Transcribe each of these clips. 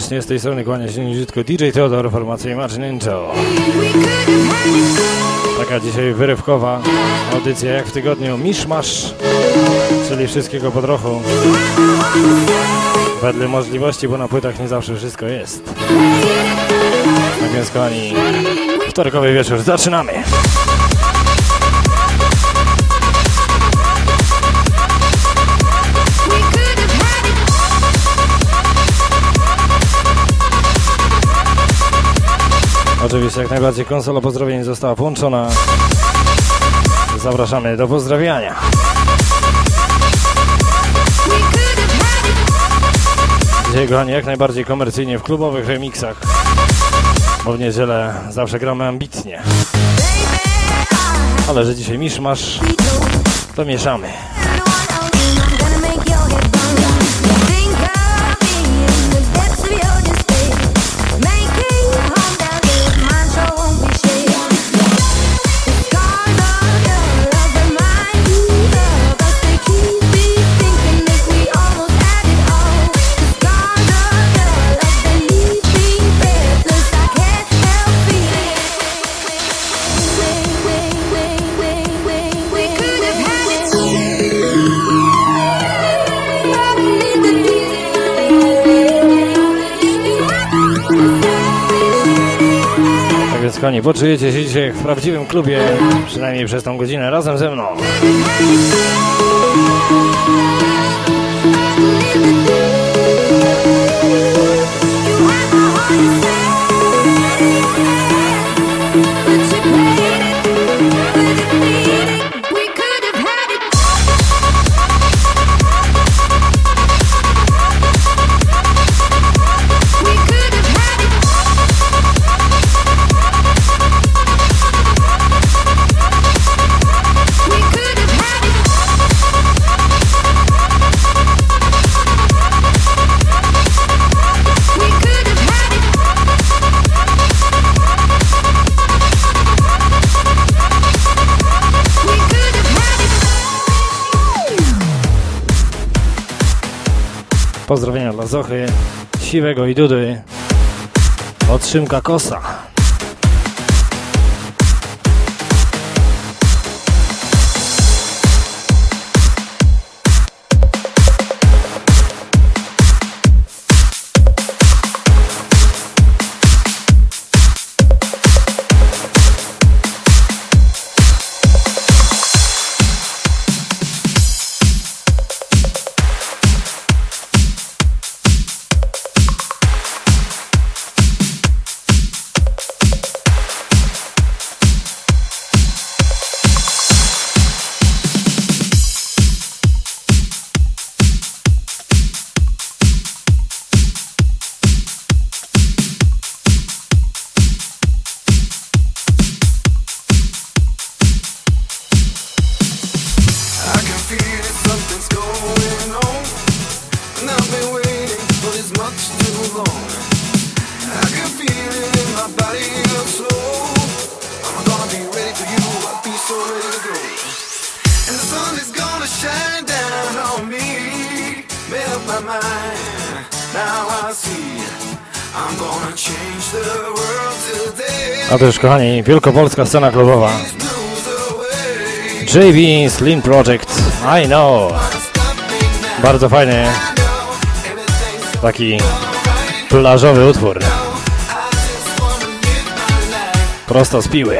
serdecznie z tej strony kłania się niziutko DJ Teodor, formacja Imagine Ninja. Taka dzisiaj wyrywkowa audycja jak w tygodniu Miszmasz, czyli wszystkiego po trochu. Wedle możliwości, bo na płytach nie zawsze wszystko jest. Tak więc kochani, wtorkowy wieczór, zaczynamy! Oczywiście jak najbardziej konsola pozdrowień została połączona. Zapraszamy do pozdrawiania. Dzisiaj kochani jak najbardziej komercyjnie w klubowych remixach. Bo w niedzielę zawsze gramy ambitnie. Ale że dzisiaj misz masz, to mieszamy. Kochani, poczujecie się dzisiaj w prawdziwym klubie, przynajmniej przez tą godzinę, razem ze mną. Siwego i Dudy od Szymka Kosa. A to już kochani, wielkopolska scena klubowa. JB Slim Project, I know. Bardzo fajny, taki plażowy utwór. Prosto z piły.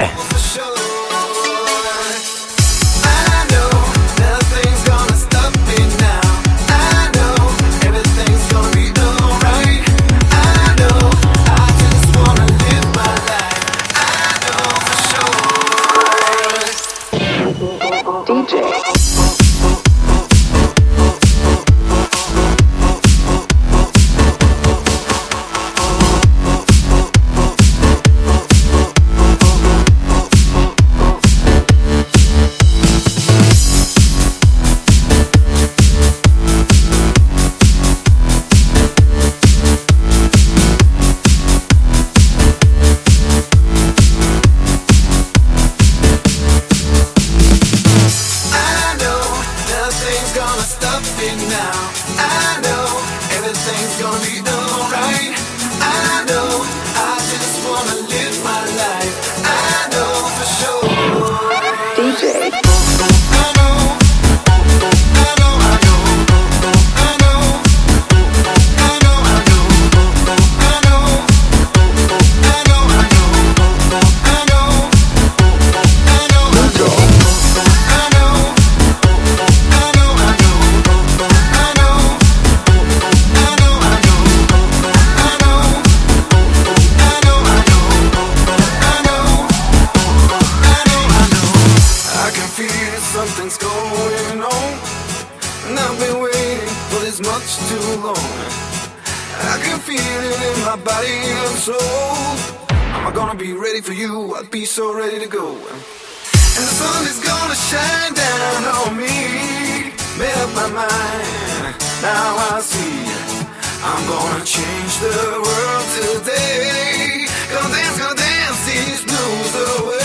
Too long. I can feel it in my body and soul. Am I gonna be ready for you? I'll be so ready to go. And the sun is gonna shine down on me. Made up my mind, now I see. I'm gonna change the world today. Gonna dance, gonna dance these blues away.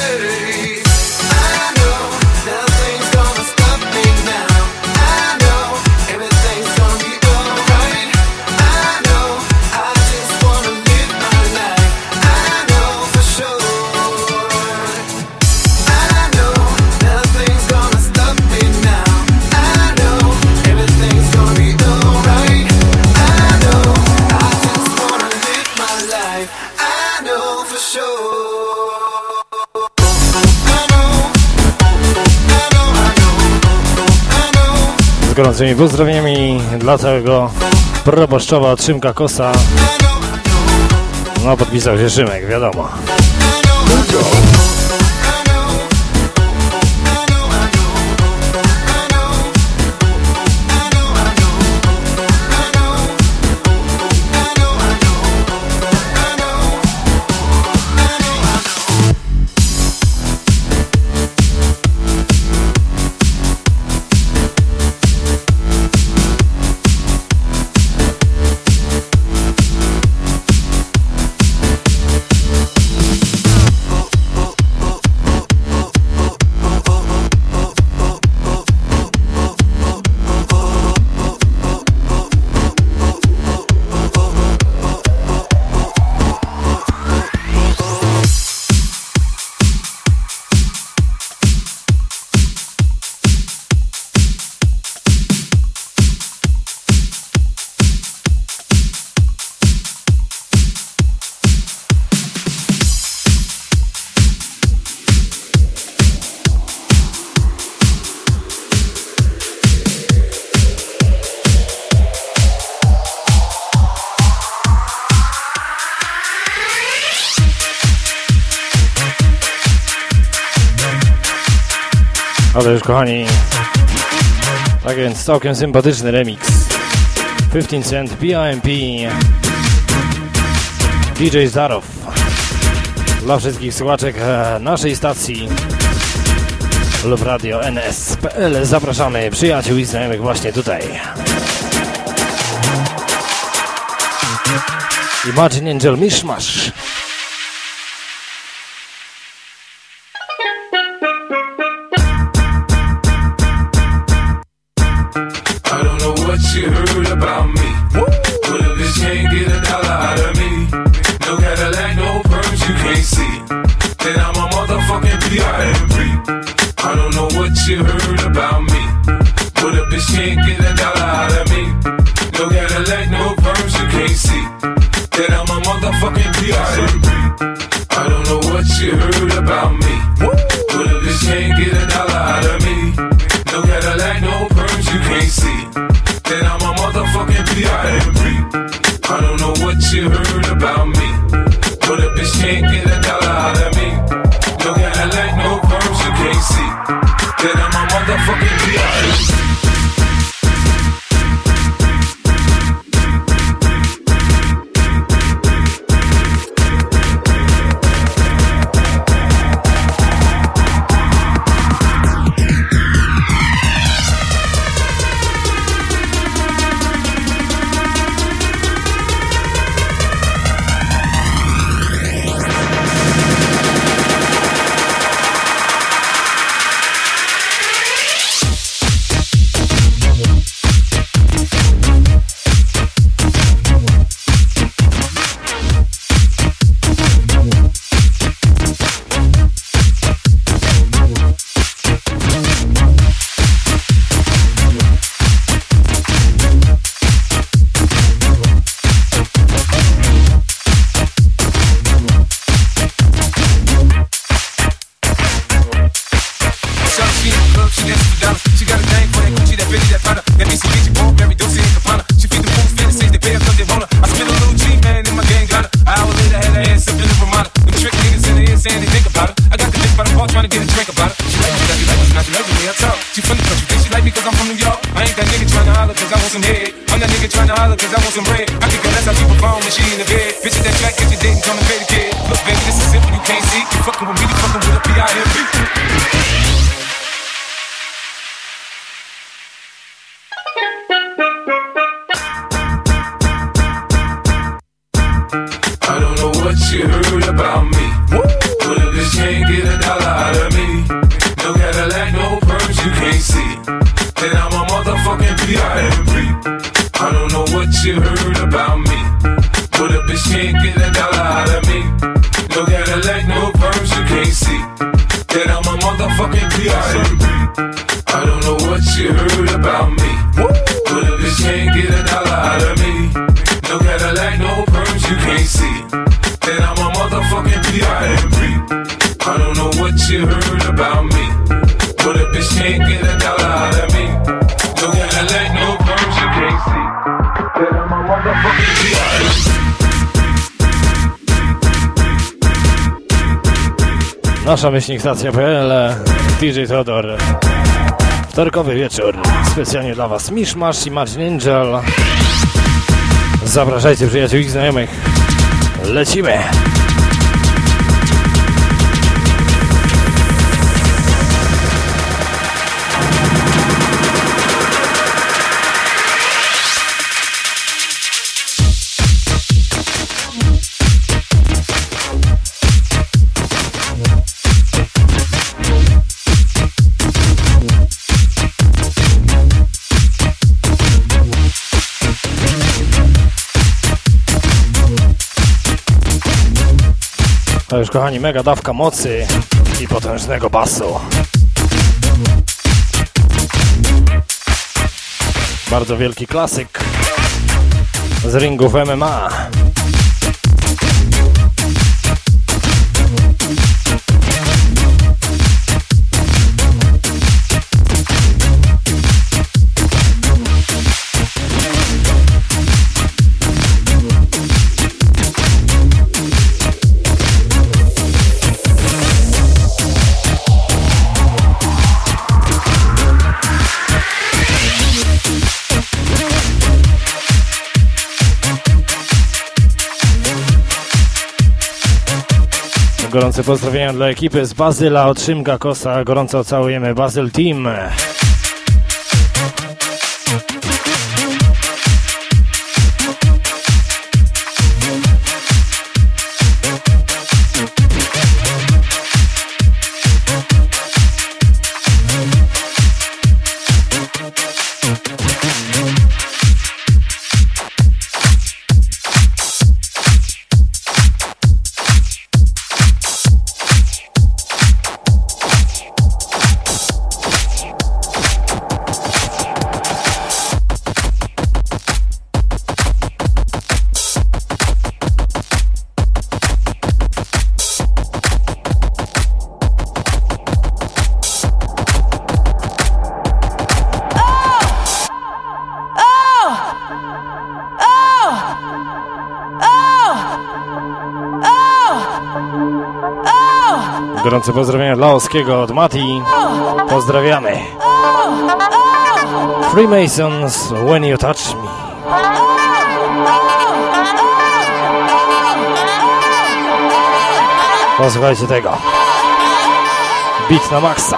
Gorącymi pozdrowieniami dla całego proboszczowa Trzymka Kosa. No, podpisał się Szymek, wiadomo. Ale już kochani, tak więc całkiem sympatyczny remix. 15 Cent, BIMP, DJ Zarow. Dla wszystkich słuchaczek e, naszej stacji lub radio NS.pl zapraszamy przyjaciół i znajomych właśnie tutaj. Imagine Angel Mishmash. you heard about me. Put up this chain, get a dollar out of me. No Cadillac, no perms, you can't see. Then I'm a motherfucking B.I.M.P. I don't know what you heard about me. but Put up this chain, Nasza myślnik stacja.pl DJ Todor Wtorkowy wieczór Specjalnie dla Was. Mishmash i Marcin Angel. Zapraszajcie przyjaciół i znajomych. Lecimy! To już kochani mega dawka mocy i potężnego basu. Bardzo wielki klasyk z ringów MMA. Gorące pozdrowienia dla ekipy z Bazyla od Szymka Kosa. Gorąco całujemy Bazyl Team. Pozdrowienia dla Oskiego od Mati. Pozdrawiamy. Freemasons, when you touch me. Posłuchajcie tego. Beat na maksa.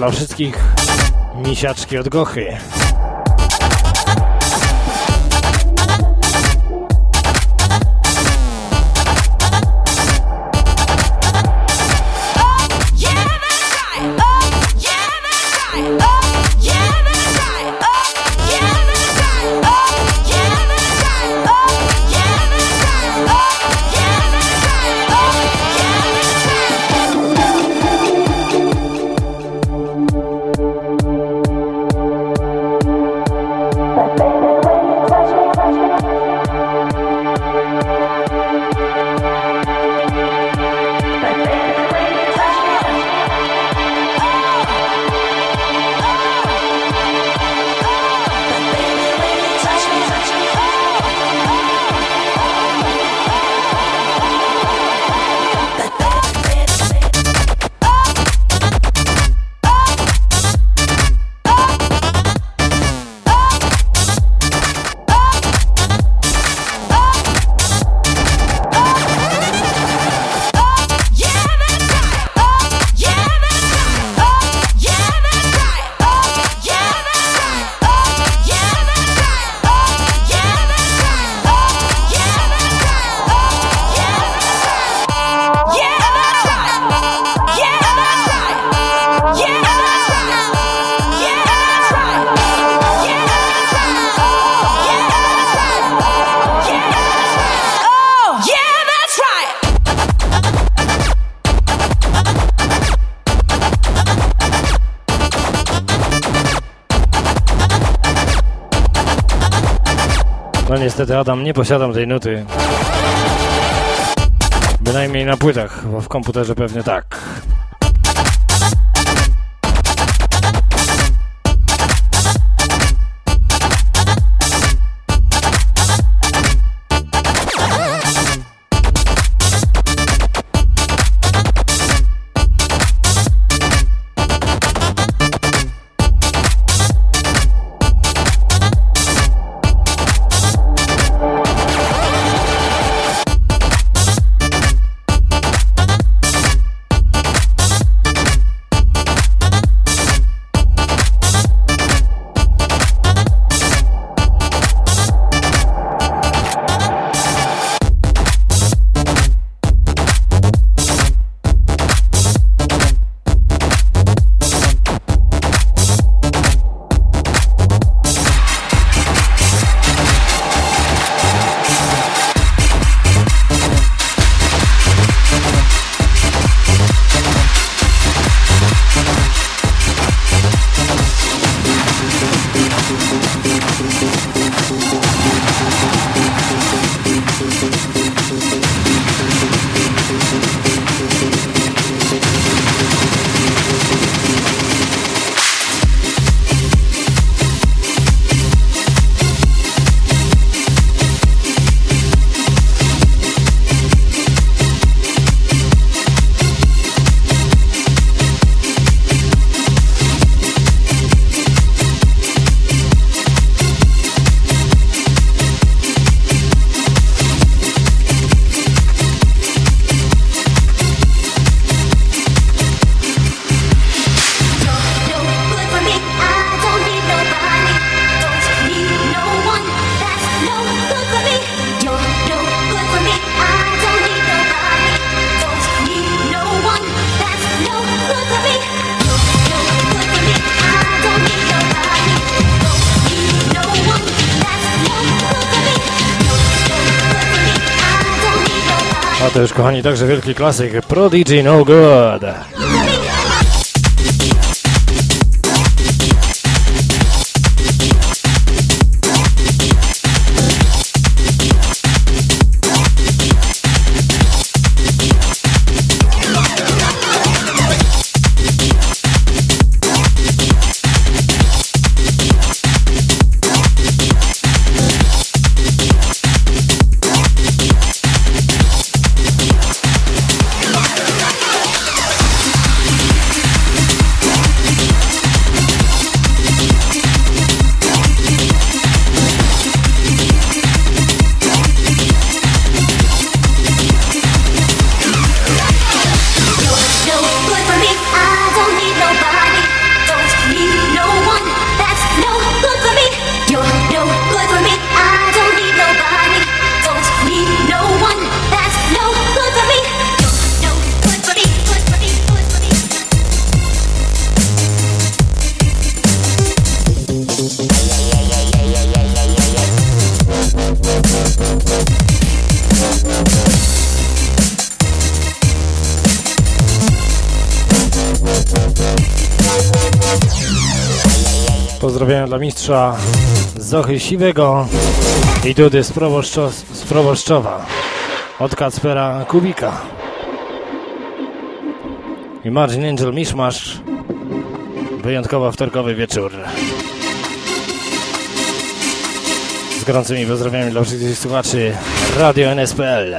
Dla wszystkich misiaczki od Gochy. Niestety Adam nie posiadam tej nuty. Bynajmniej na płytach, bo w komputerze pewnie tak. To już kochani także wielki klasyk Prodigy No Good. Zochy Siwego i Dudy z, Proboszczo z Proboszczowa od Kacpera Kubika. Imagine Angel Mishmash wyjątkowo wtorkowy wieczór. Z gorącymi pozdrowieniami dla wszystkich słuchaczy Radio NSPL.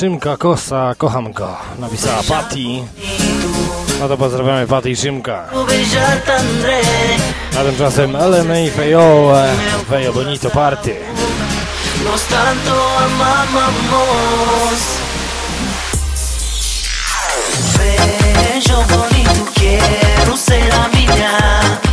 Szymka Kosa, kocham go. Napisała Patty. No to pozdrawiamy Patty i Szymka. A tymczasem LMA i Fejo, Fejo Bonito Party. Nos tanto amamos. Bello, bonito, quiero ser la mina.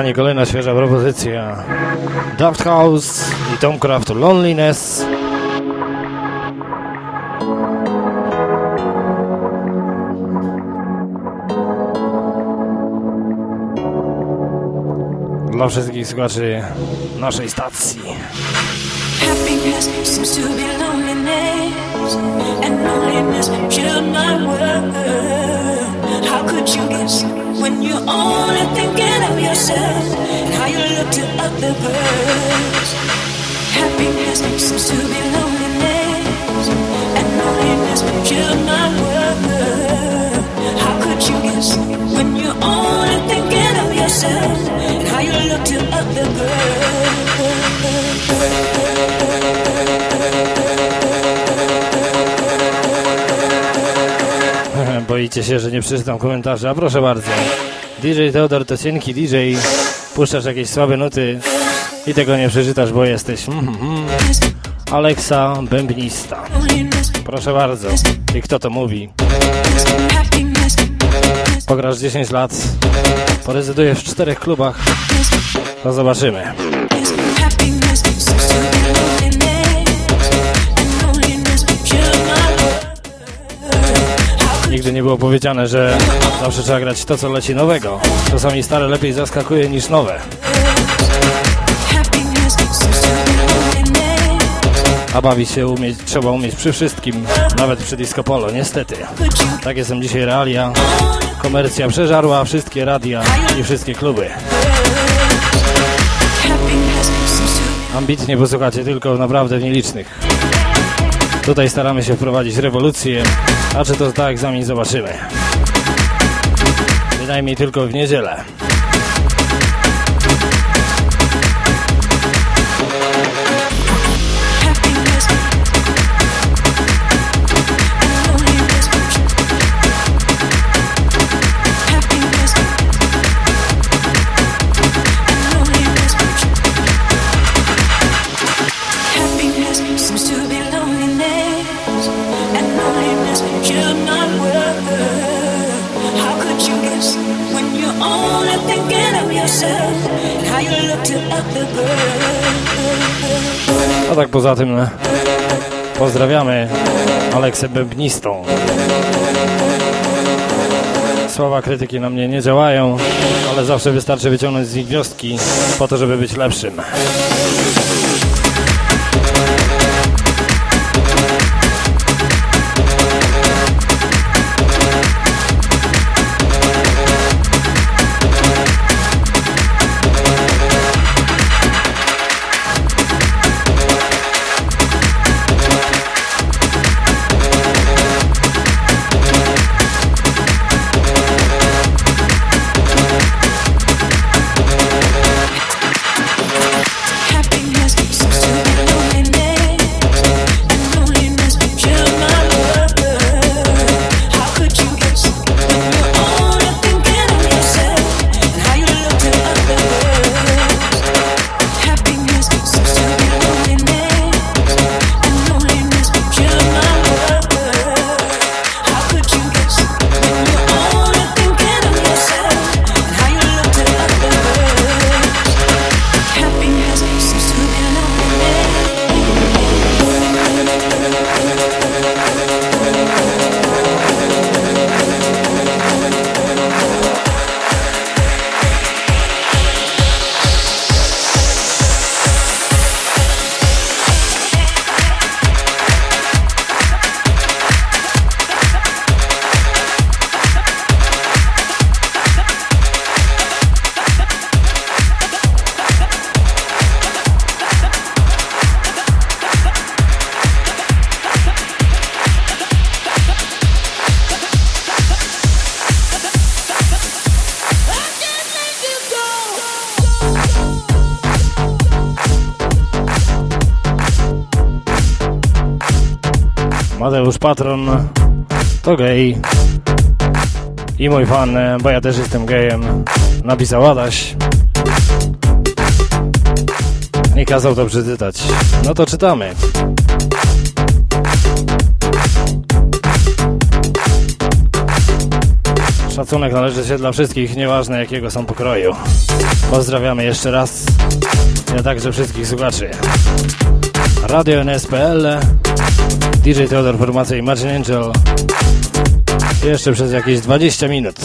Kochani, kolejna świeża propozycja. Daft House i Tom Loneliness. Dla wszystkich słuchaczy naszej stacji. Happiness seems to be loneliness and loneliness. How could you guess when you're only thinking of yourself and how you look to other birds. Happiness seems to be loneliness, and loneliness should not work. How could you guess when you're only thinking of yourself and how you look to other Boicie się, że nie przeczytam komentarzy, a proszę bardzo. DJ Teodor to cienki DJ, puszczasz jakieś słabe nuty i tego nie przeczytasz, bo jesteś mm. Aleksa Bębnista. Proszę bardzo. I kto to mówi? Pograsz 10 lat, porezydujesz w czterech klubach, to zobaczymy. Nie było powiedziane, że zawsze trzeba grać to, co leci nowego. Czasami stare lepiej zaskakuje niż nowe. A bawić się umieć, trzeba umieć przy wszystkim, nawet przy disco polo, niestety. Takie są dzisiaj realia. Komercja przeżarła wszystkie radia i wszystkie kluby. Ambitnie posłuchacie tylko naprawdę nielicznych. Tutaj staramy się wprowadzić rewolucję, a czy to tak egzamin zobaczymy. Bynajmniej tylko w niedzielę. Poza tym, Pozdrawiamy Aleksę Bębnistą. Słowa krytyki na mnie nie działają, ale zawsze wystarczy wyciągnąć z nich wnioski po to, żeby być lepszym. Patron to gej. I mój fan, bo ja też jestem gejem, napisał Adaś. I kazał to przeczytać. No to czytamy. Szacunek należy się dla wszystkich, nieważne jakiego są pokroju. Pozdrawiamy jeszcze raz, ja także wszystkich słuchaczy. Radio NSPL DJ Theodor, formacja Imagine Angel. Jeszcze przez jakieś 20 minut.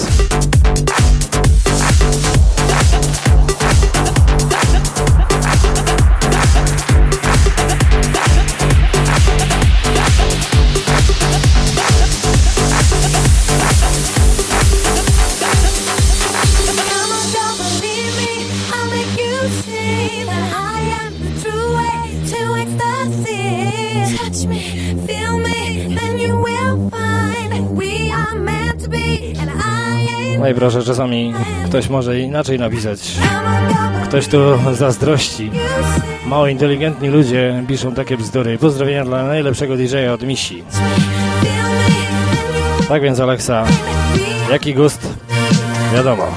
No i proszę, czasami ktoś może inaczej napisać. Ktoś tu zazdrości. Mało inteligentni ludzie piszą takie bzdury. Pozdrowienia dla najlepszego DJ-a od Misi. Tak więc Aleksa, jaki gust? Wiadomo.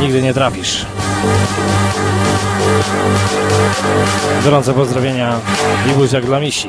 Nigdy nie trafisz. Gorące pozdrowienia i buziak dla Misi.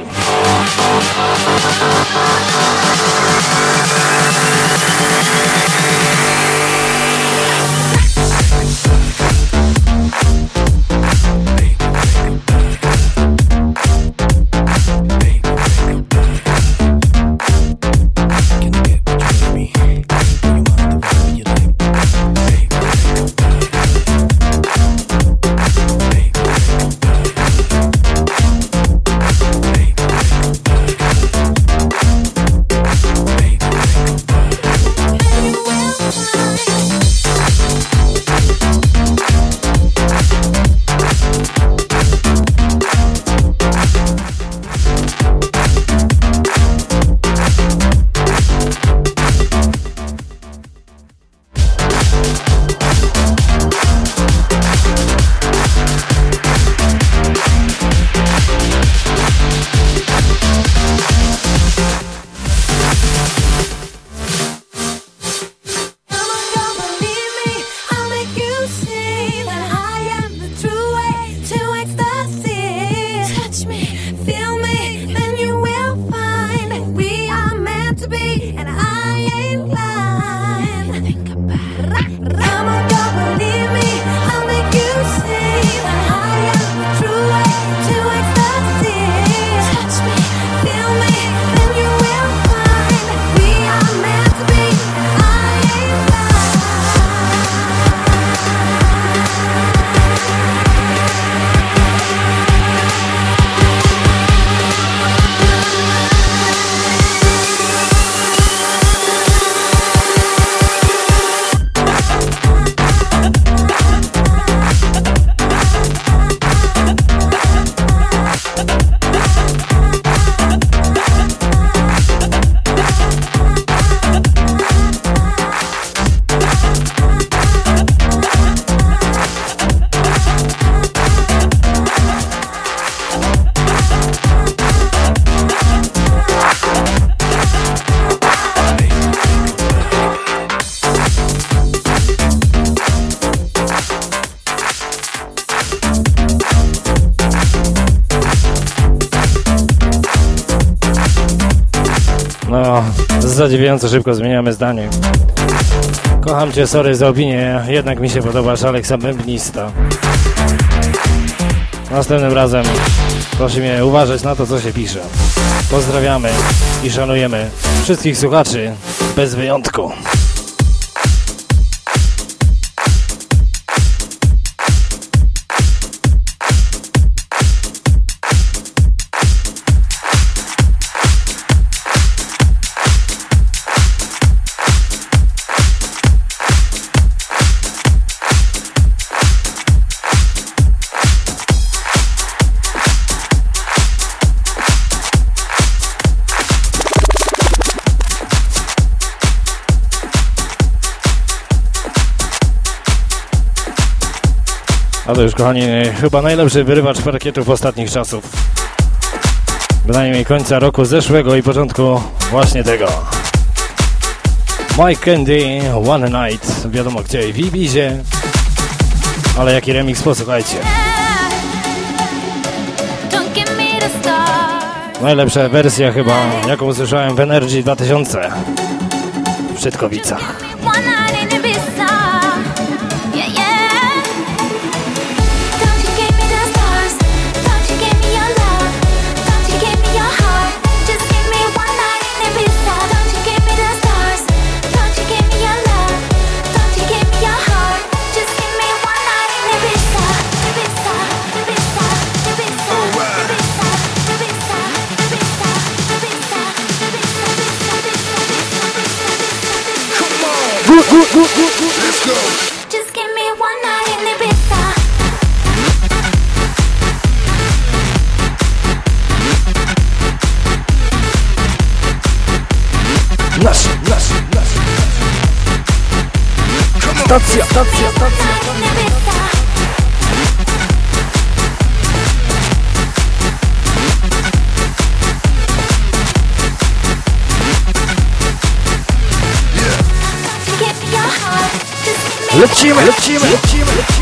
Zadziwiająco szybko zmieniamy zdanie. Kocham cię, sorry za opinię, jednak mi się podobasz, Aleksa Bębnista. Następnym razem proszę mnie uważać na to, co się pisze. Pozdrawiamy i szanujemy wszystkich słuchaczy, bez wyjątku. A to już, kochani, chyba najlepszy wyrywacz parkietów ostatnich czasów. Bynajmniej końca roku zeszłego i początku właśnie tego. Mike Candy, One Night, wiadomo gdzie, w Ibizie. Ale jaki remix, posłuchajcie. Najlepsza wersja chyba, jaką usłyszałem w Energy 2000 w Szydkowicach. Let's go. Just give me one night in Ibiza. Stacja, stacja, stacja. Just give me Lecimy,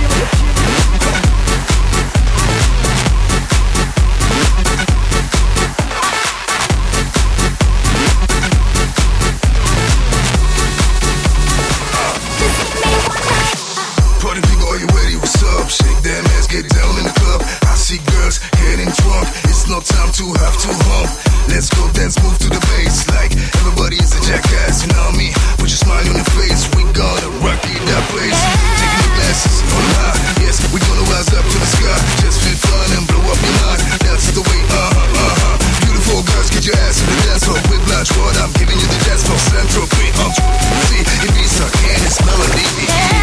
It's no time to have to hump. Let's go dance, move to the bass. Like everybody is a jackass, you know me. Put your smile on your face. We gonna rock it that place. Taking the glasses on high. Yes, we gonna rise up to the sky. Just feel fun and blow up your mind. That's the way, uh huh, uh huh. Beautiful girls, get your ass to the dance floor. Whiplash, what I'm giving you the dance floor. Central, Queen, um, see, Ibiza, Candace, Melody.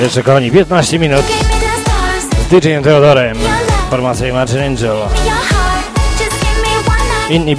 Jeszcze kochani, 15 minut z DJ-em Teodorem. Formacja Imagine Angel. Give me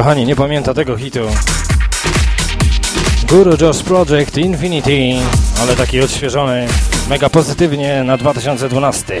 kochani nie pamięta tego hitu? Guru Josh Project Infinity, ale taki odświeżony, mega pozytywnie na 2012.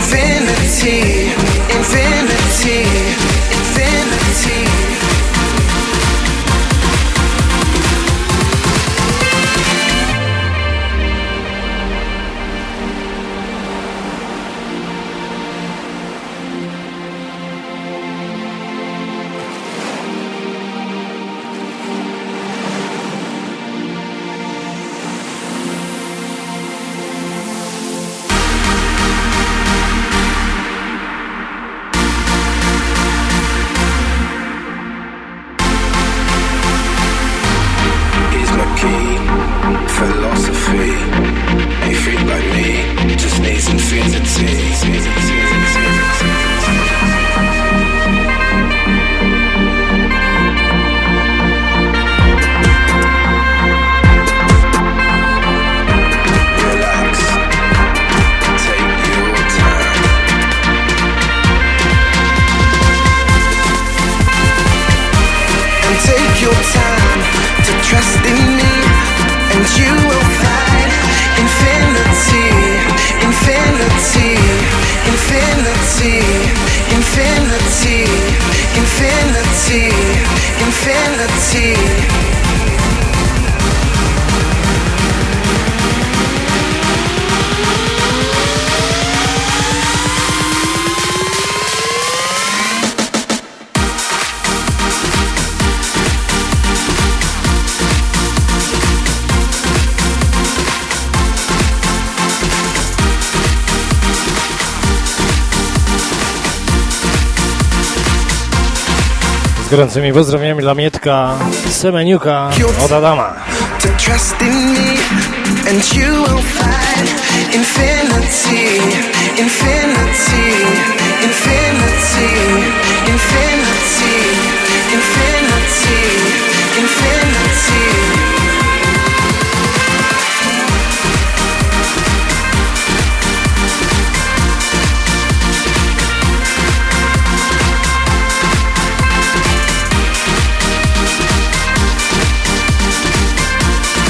Z gorącymi pozdrowieniami dla Mietka Semeniuka od Adama. infinity, infinity,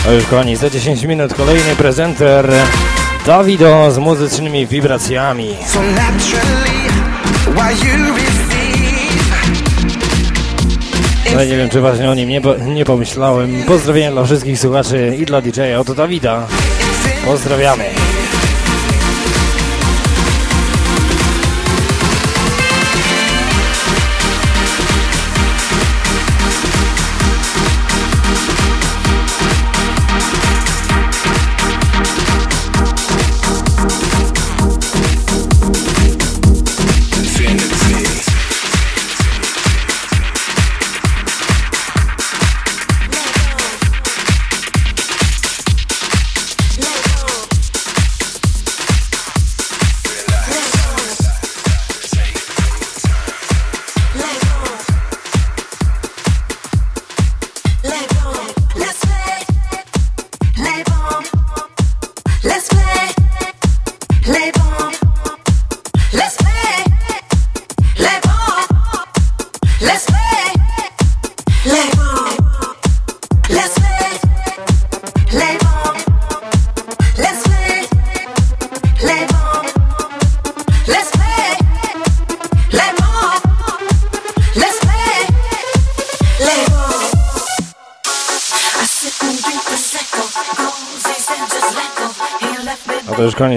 A już kochani, za 10 minut kolejny prezenter Dawido z muzycznymi wibracjami. No nie wiem, czy właśnie o nim nie, nie pomyślałem. Pozdrowienia dla wszystkich słuchaczy i dla DJ-a. Oto Dawida. Pozdrawiamy.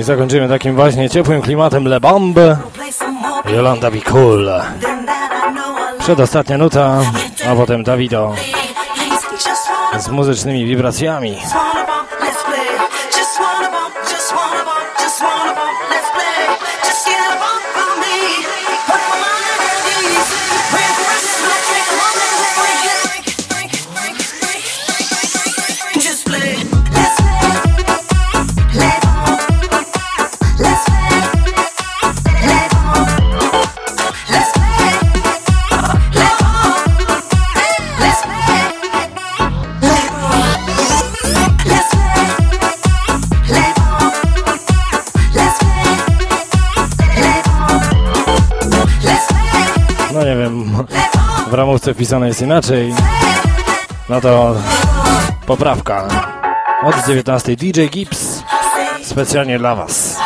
Koniec. Zakończymy takim właśnie ciepłym klimatem Le Bomb. Jolanda Be. Przedostatnia nuta, a potem Davido z muzycznymi wibracjami. Ramówce wpisane jest inaczej, no to poprawka. Od 19 DJ Gibbs specjalnie dla Was.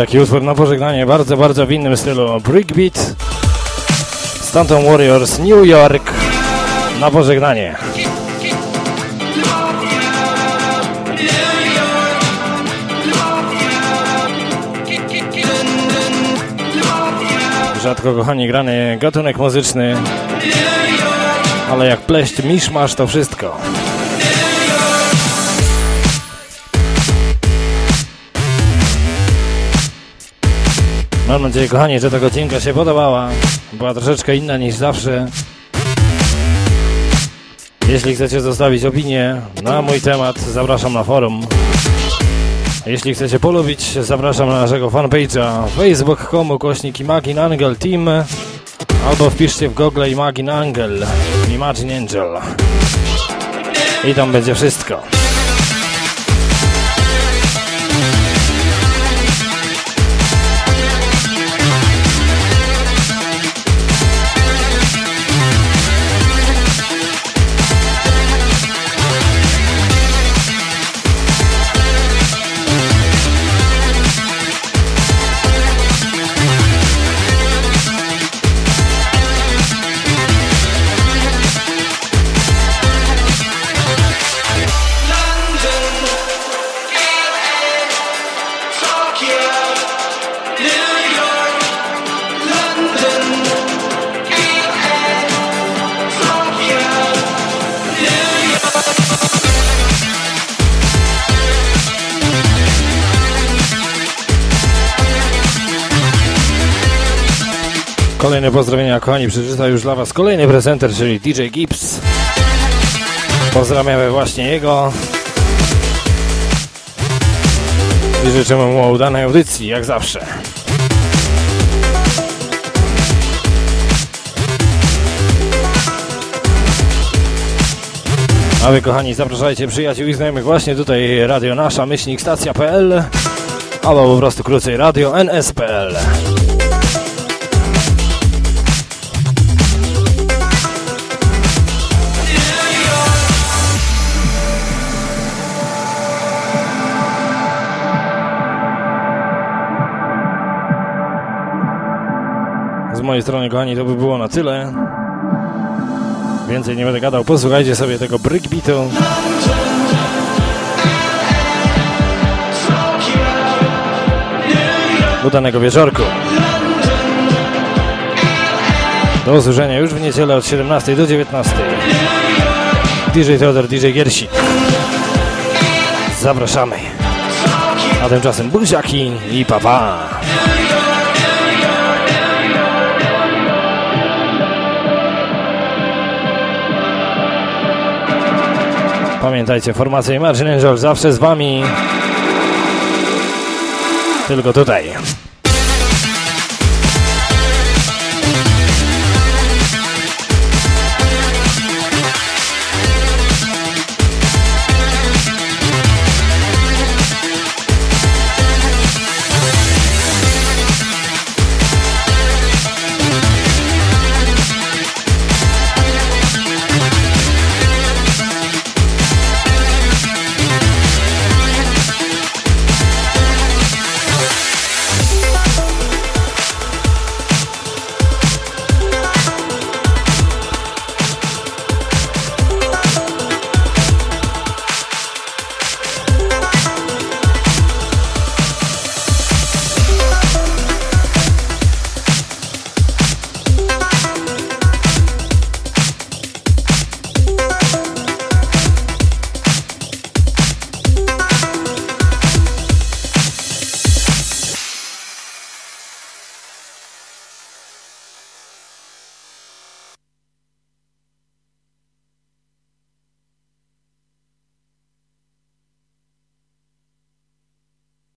Taki utwór na pożegnanie, bardzo, bardzo w innym stylu. Brickbeat, Stanton Warriors, New York na pożegnanie. Rzadko kochani grany gatunek muzyczny, ale jak pleść misz masz to wszystko. Mam nadzieję, kochani, że ta godzinka się podobała. Była troszeczkę inna niż zawsze. Jeśli chcecie zostawić opinię na mój temat, zapraszam na forum. Jeśli chcecie polubić, zapraszam na naszego fanpage'a facebook.com kośnik Imagine Angel Team albo wpiszcie w Google Imagine Angel Imagine Angel i tam będzie wszystko. Kolejne pozdrowienia, kochani, przeczyta już dla Was kolejny prezenter, czyli DJ Gibbs. Pozdrawiamy właśnie jego. I życzymy mu udanej audycji, jak zawsze. A wy kochani zapraszajcie przyjaciół i znajomych właśnie tutaj Radio Nasza, myślnik stacja.pl albo po prostu krócej Radio NS.pl mojej strony kochani to by było na tyle. Więcej nie będę gadał. Posłuchajcie sobie tego breakbeatu. Udanego wieczorku. Do usłyszenia już w niedzielę od 17 do 19. DJ Teodor, DJ Giersi. Zapraszamy. A tymczasem buziaki i papa. Pa. Pamiętajcie, formacja Imagine Angel zawsze z Wami. Tylko tutaj.